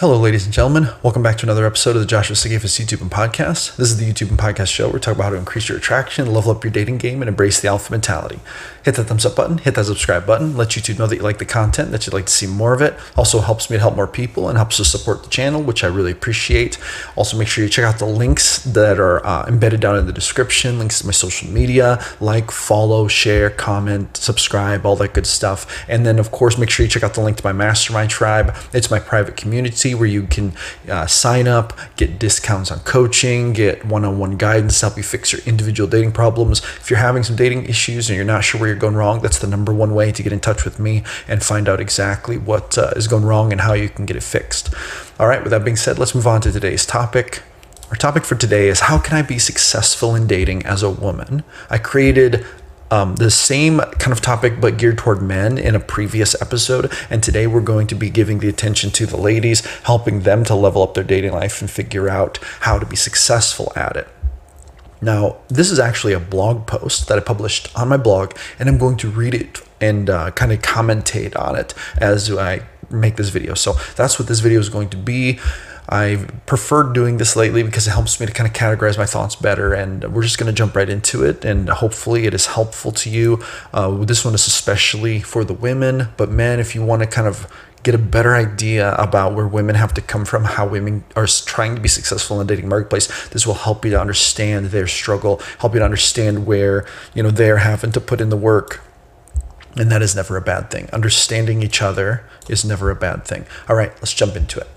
Hello, ladies and gentlemen. Welcome back to another episode of the Joshua Sigafus YouTube and podcast. This is the YouTube and podcast show where we talk about how to increase your attraction, level up your dating game, and embrace the alpha mentality. Hit that thumbs up button, hit that subscribe button, let YouTube know that you like the content, that you'd like to see more of it. Also helps me to help more people and helps to support the channel, which I really appreciate. Also, make sure you check out the links that are uh, embedded down in the description, links to my social media, like, follow, share, comment, subscribe, all that good stuff. And then, of course, make sure you check out the link to my mastermind tribe. It's my private community where you can uh, sign up, get discounts on coaching, get one on one guidance, to help you fix your individual dating problems. If you're having some dating issues and you're not sure where you're going wrong, that's the number one way to get in touch with me and find out exactly what uh, is going wrong and how you can get it fixed. All right, with that being said, let's move on to today's topic. Our topic for today is how can I be successful in dating as a woman? I created um, the same kind of topic but geared toward men in a previous episode. And today we're going to be giving the attention to the ladies, helping them to level up their dating life and figure out how to be successful at it. Now, this is actually a blog post that I published on my blog, and I'm going to read it and uh, kind of commentate on it as I make this video. So that's what this video is going to be. I've preferred doing this lately because it helps me to kind of categorize my thoughts better. And we're just going to jump right into it. And hopefully, it is helpful to you. Uh, this one is especially for the women, but men, if you want to kind of get a better idea about where women have to come from, how women are trying to be successful in the dating marketplace. This will help you to understand their struggle, help you to understand where, you know, they're having to put in the work. And that is never a bad thing. Understanding each other is never a bad thing. All right, let's jump into it.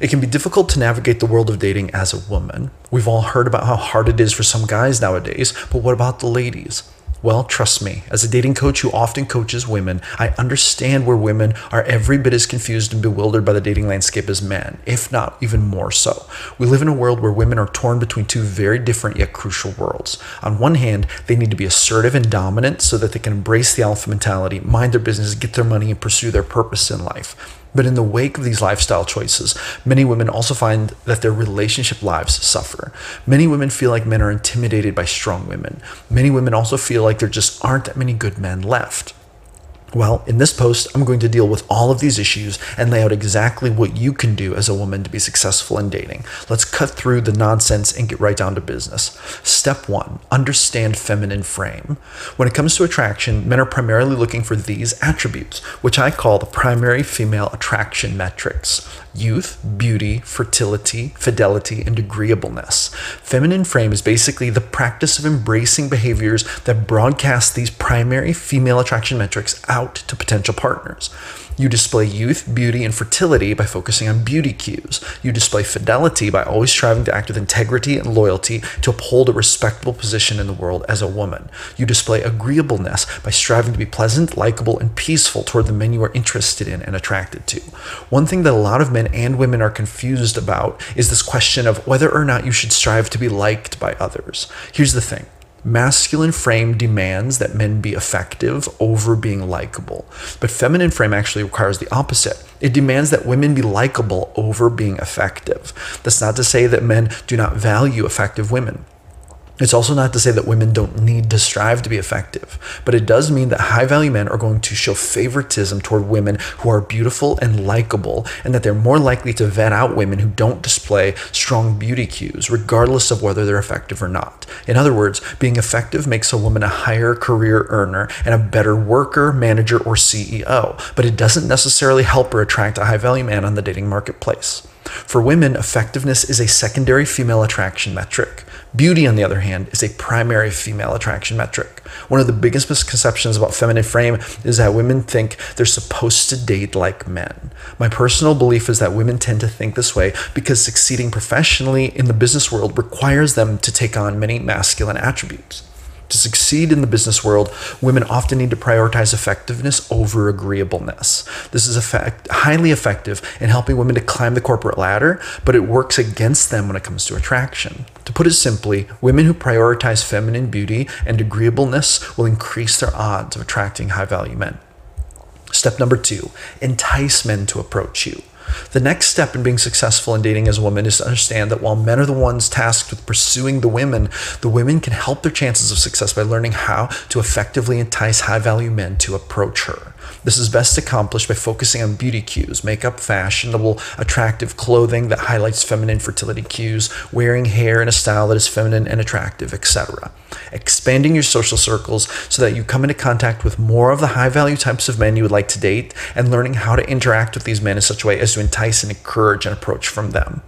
It can be difficult to navigate the world of dating as a woman. We've all heard about how hard it is for some guys nowadays, but what about the ladies? Well, trust me, as a dating coach who often coaches women, I understand where women are every bit as confused and bewildered by the dating landscape as men, if not even more so. We live in a world where women are torn between two very different yet crucial worlds. On one hand, they need to be assertive and dominant so that they can embrace the alpha mentality, mind their business, get their money, and pursue their purpose in life. But in the wake of these lifestyle choices, many women also find that their relationship lives suffer. Many women feel like men are intimidated by strong women. Many women also feel like there just aren't that many good men left. Well, in this post, I'm going to deal with all of these issues and lay out exactly what you can do as a woman to be successful in dating. Let's cut through the nonsense and get right down to business. Step one understand feminine frame. When it comes to attraction, men are primarily looking for these attributes, which I call the primary female attraction metrics youth, beauty, fertility, fidelity, and agreeableness. Feminine frame is basically the practice of embracing behaviors that broadcast these primary female attraction metrics out to potential partners. You display youth, beauty, and fertility by focusing on beauty cues. You display fidelity by always striving to act with integrity and loyalty to uphold a respectable position in the world as a woman. You display agreeableness by striving to be pleasant, likable, and peaceful toward the men you are interested in and attracted to. One thing that a lot of men and women are confused about is this question of whether or not you should strive to be liked by others. Here's the thing Masculine frame demands that men be effective over being likable, but feminine frame actually requires the opposite. It demands that women be likable over being effective. That's not to say that men do not value effective women. It's also not to say that women don't need to strive to be effective, but it does mean that high value men are going to show favoritism toward women who are beautiful and likable, and that they're more likely to vet out women who don't display strong beauty cues, regardless of whether they're effective or not. In other words, being effective makes a woman a higher career earner and a better worker, manager, or CEO, but it doesn't necessarily help her attract a high value man on the dating marketplace. For women, effectiveness is a secondary female attraction metric. Beauty, on the other hand, is a primary female attraction metric. One of the biggest misconceptions about feminine frame is that women think they're supposed to date like men. My personal belief is that women tend to think this way because succeeding professionally in the business world requires them to take on many masculine attributes. To succeed in the business world, women often need to prioritize effectiveness over agreeableness. This is effect, highly effective in helping women to climb the corporate ladder, but it works against them when it comes to attraction. To put it simply, women who prioritize feminine beauty and agreeableness will increase their odds of attracting high value men. Step number two entice men to approach you. The next step in being successful in dating as a woman is to understand that while men are the ones tasked with pursuing the women, the women can help their chances of success by learning how to effectively entice high value men to approach her. This is best accomplished by focusing on beauty cues, makeup, fashionable, attractive clothing that highlights feminine fertility cues, wearing hair in a style that is feminine and attractive, etc. Expanding your social circles so that you come into contact with more of the high value types of men you would like to date, and learning how to interact with these men in such a way as to entice and encourage an approach from them.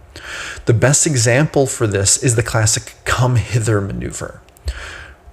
The best example for this is the classic come hither maneuver.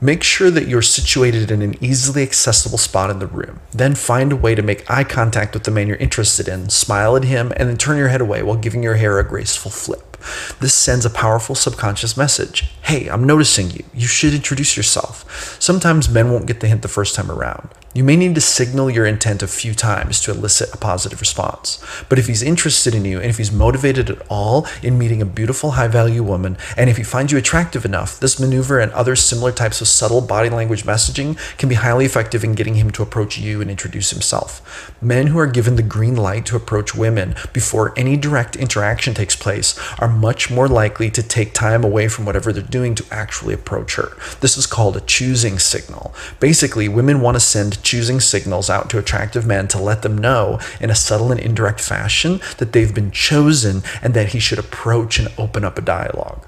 Make sure that you're situated in an easily accessible spot in the room. Then find a way to make eye contact with the man you're interested in, smile at him, and then turn your head away while giving your hair a graceful flip. This sends a powerful subconscious message Hey, I'm noticing you. You should introduce yourself. Sometimes men won't get the hint the first time around. You may need to signal your intent a few times to elicit a positive response. But if he's interested in you and if he's motivated at all in meeting a beautiful, high value woman, and if he finds you attractive enough, this maneuver and other similar types of subtle body language messaging can be highly effective in getting him to approach you and introduce himself. Men who are given the green light to approach women before any direct interaction takes place are much more likely to take time away from whatever they're doing to actually approach her. This is called a choosing signal. Basically, women want to send choosing signals out to attractive men to let them know in a subtle and indirect fashion that they've been chosen and that he should approach and open up a dialogue.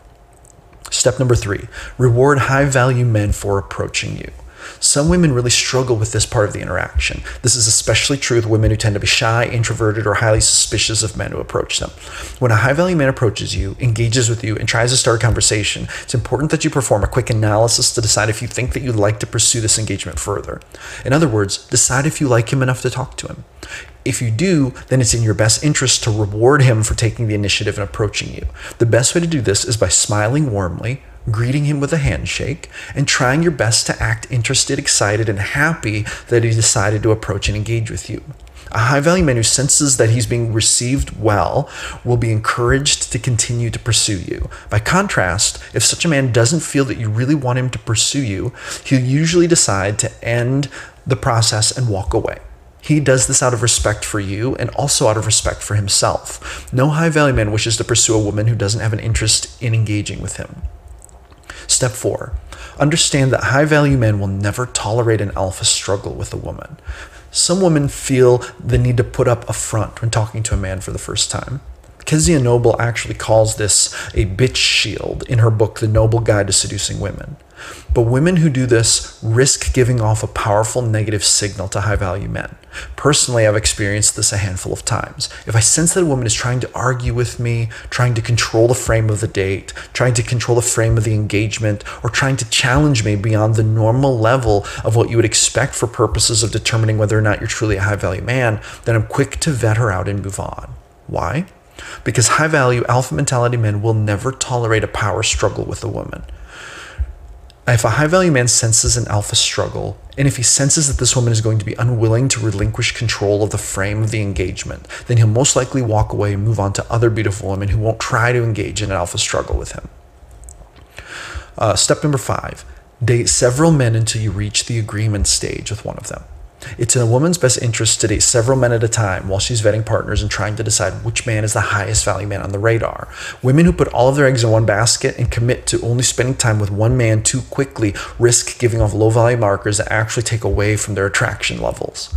Step number three reward high value men for approaching you. Some women really struggle with this part of the interaction. This is especially true with women who tend to be shy, introverted, or highly suspicious of men who approach them. When a high value man approaches you, engages with you, and tries to start a conversation, it's important that you perform a quick analysis to decide if you think that you'd like to pursue this engagement further. In other words, decide if you like him enough to talk to him. If you do, then it's in your best interest to reward him for taking the initiative and approaching you. The best way to do this is by smiling warmly, greeting him with a handshake, and trying your best to act interested, excited, and happy that he decided to approach and engage with you. A high value man who senses that he's being received well will be encouraged to continue to pursue you. By contrast, if such a man doesn't feel that you really want him to pursue you, he'll usually decide to end the process and walk away. He does this out of respect for you and also out of respect for himself. No high value man wishes to pursue a woman who doesn't have an interest in engaging with him. Step four, understand that high value men will never tolerate an alpha struggle with a woman. Some women feel the need to put up a front when talking to a man for the first time. Kezia Noble actually calls this a bitch shield in her book, The Noble Guide to Seducing Women. But women who do this risk giving off a powerful negative signal to high value men. Personally, I've experienced this a handful of times. If I sense that a woman is trying to argue with me, trying to control the frame of the date, trying to control the frame of the engagement, or trying to challenge me beyond the normal level of what you would expect for purposes of determining whether or not you're truly a high value man, then I'm quick to vet her out and move on. Why? Because high value alpha mentality men will never tolerate a power struggle with a woman. If a high value man senses an alpha struggle, and if he senses that this woman is going to be unwilling to relinquish control of the frame of the engagement, then he'll most likely walk away and move on to other beautiful women who won't try to engage in an alpha struggle with him. Uh, step number five date several men until you reach the agreement stage with one of them. It's in a woman's best interest to date several men at a time while she's vetting partners and trying to decide which man is the highest value man on the radar. Women who put all of their eggs in one basket and commit to only spending time with one man too quickly risk giving off low value markers that actually take away from their attraction levels.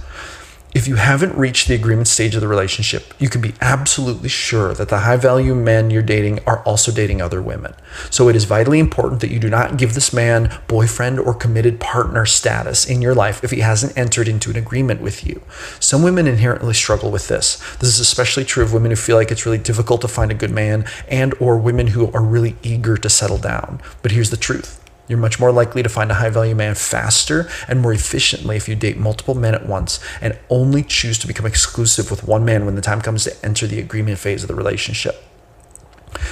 If you haven't reached the agreement stage of the relationship, you can be absolutely sure that the high value men you're dating are also dating other women. So it is vitally important that you do not give this man boyfriend or committed partner status in your life if he hasn't entered into an agreement with you. Some women inherently struggle with this. This is especially true of women who feel like it's really difficult to find a good man and or women who are really eager to settle down. But here's the truth. You're much more likely to find a high value man faster and more efficiently if you date multiple men at once and only choose to become exclusive with one man when the time comes to enter the agreement phase of the relationship.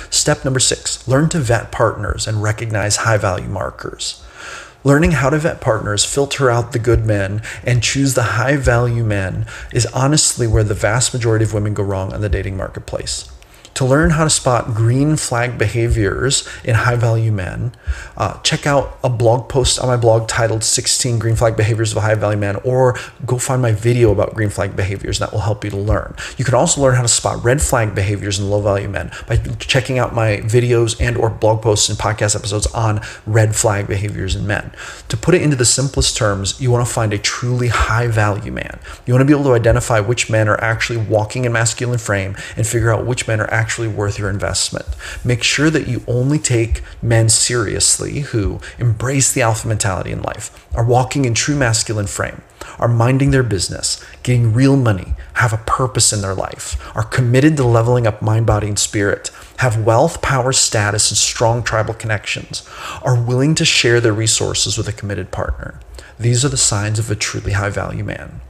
Step number six learn to vet partners and recognize high value markers. Learning how to vet partners, filter out the good men, and choose the high value men is honestly where the vast majority of women go wrong on the dating marketplace to learn how to spot green flag behaviors in high value men, uh, check out a blog post on my blog titled 16 Green Flag Behaviors of a High Value Man, or go find my video about green flag behaviors. That will help you to learn. You can also learn how to spot red flag behaviors in low value men by checking out my videos and or blog posts and podcast episodes on red flag behaviors in men. To put it into the simplest terms, you want to find a truly high value man. You want to be able to identify which men are actually walking in masculine frame and figure out which men are actually actually worth your investment. Make sure that you only take men seriously who embrace the alpha mentality in life, are walking in true masculine frame, are minding their business, getting real money, have a purpose in their life, are committed to leveling up mind, body, and spirit, have wealth, power, status, and strong tribal connections, are willing to share their resources with a committed partner. These are the signs of a truly high value man.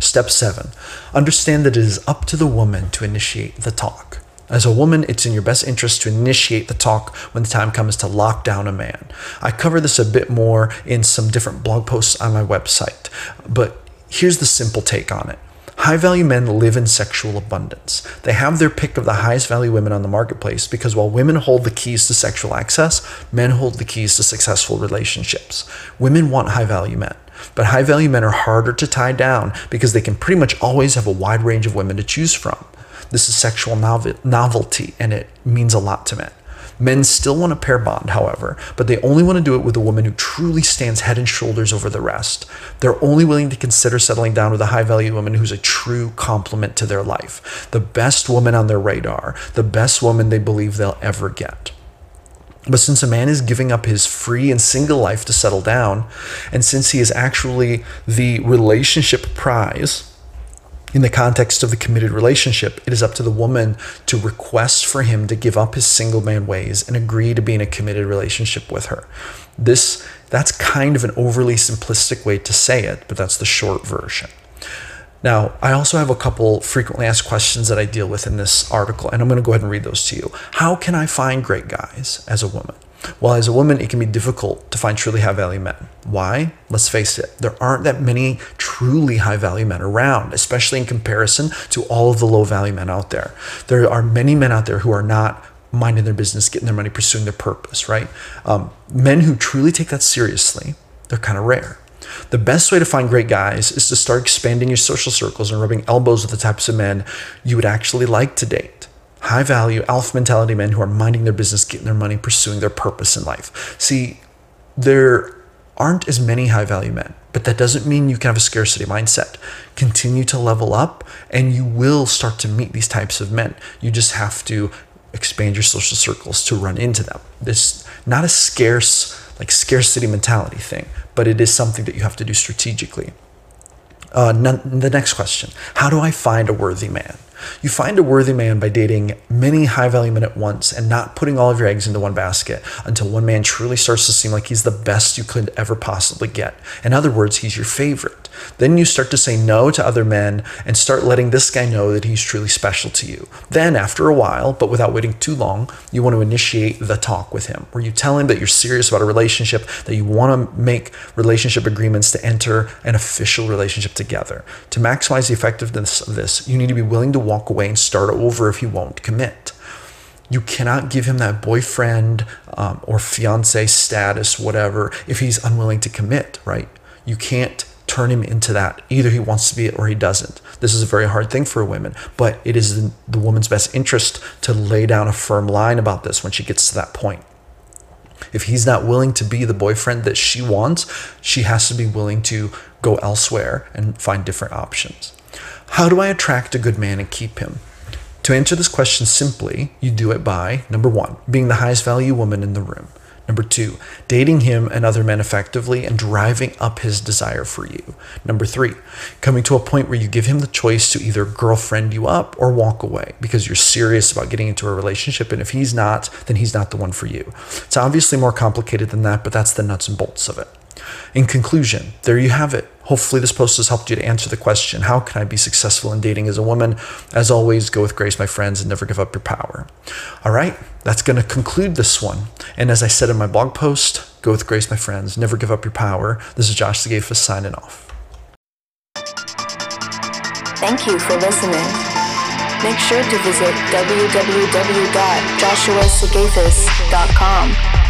Step seven, understand that it is up to the woman to initiate the talk. As a woman, it's in your best interest to initiate the talk when the time comes to lock down a man. I cover this a bit more in some different blog posts on my website, but here's the simple take on it. High value men live in sexual abundance. They have their pick of the highest value women on the marketplace because while women hold the keys to sexual access, men hold the keys to successful relationships. Women want high value men. But high value men are harder to tie down because they can pretty much always have a wide range of women to choose from. This is sexual novelty, and it means a lot to men. Men still want a pair bond, however, but they only want to do it with a woman who truly stands head and shoulders over the rest. They're only willing to consider settling down with a high value woman who's a true complement to their life, the best woman on their radar, the best woman they believe they'll ever get. But since a man is giving up his free and single life to settle down, and since he is actually the relationship prize, in the context of the committed relationship, it is up to the woman to request for him to give up his single man ways and agree to be in a committed relationship with her. This that's kind of an overly simplistic way to say it, but that's the short version. Now, I also have a couple frequently asked questions that I deal with in this article, and I'm going to go ahead and read those to you. How can I find great guys as a woman? Well, as a woman, it can be difficult to find truly high value men. Why? Let's face it, there aren't that many truly high value men around, especially in comparison to all of the low value men out there. There are many men out there who are not minding their business, getting their money, pursuing their purpose, right? Um, men who truly take that seriously, they're kind of rare. The best way to find great guys is to start expanding your social circles and rubbing elbows with the types of men you would actually like to date high value, alpha mentality men who are minding their business, getting their money, pursuing their purpose in life. See, there aren't as many high value men, but that doesn't mean you can have a scarcity mindset. Continue to level up and you will start to meet these types of men. You just have to expand your social circles to run into them. This not a scarce like scarcity mentality thing, but it is something that you have to do strategically. Uh, the next question How do I find a worthy man? You find a worthy man by dating many high value men at once and not putting all of your eggs into one basket until one man truly starts to seem like he's the best you could ever possibly get. In other words, he's your favorite. Then you start to say no to other men and start letting this guy know that he's truly special to you. Then, after a while, but without waiting too long, you want to initiate the talk with him, where you tell him that you're serious about a relationship, that you want to make relationship agreements to enter an official relationship together. To maximize the effectiveness of this, you need to be willing to walk away and start over if he won't commit you cannot give him that boyfriend um, or fiance status, whatever, if he's unwilling to commit, right? You can't turn him into that. Either he wants to be it or he doesn't. This is a very hard thing for a woman, but it is the woman's best interest to lay down a firm line about this when she gets to that point. If he's not willing to be the boyfriend that she wants, she has to be willing to go elsewhere and find different options. How do I attract a good man and keep him? To answer this question simply, you do it by number one, being the highest value woman in the room. Number two, dating him and other men effectively and driving up his desire for you. Number three, coming to a point where you give him the choice to either girlfriend you up or walk away because you're serious about getting into a relationship. And if he's not, then he's not the one for you. It's obviously more complicated than that, but that's the nuts and bolts of it. In conclusion, there you have it. Hopefully, this post has helped you to answer the question How can I be successful in dating as a woman? As always, go with grace, my friends, and never give up your power. All right, that's going to conclude this one. And as I said in my blog post, go with grace, my friends, never give up your power. This is Josh Sigafus signing off. Thank you for listening. Make sure to visit www.joshuasigafus.com.